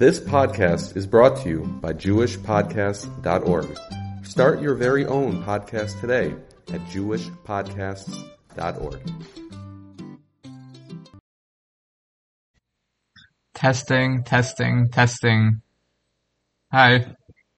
This podcast is brought to you by JewishPodcasts.org. Start your very own podcast today at JewishPodcasts.org. Testing, testing, testing. Hi.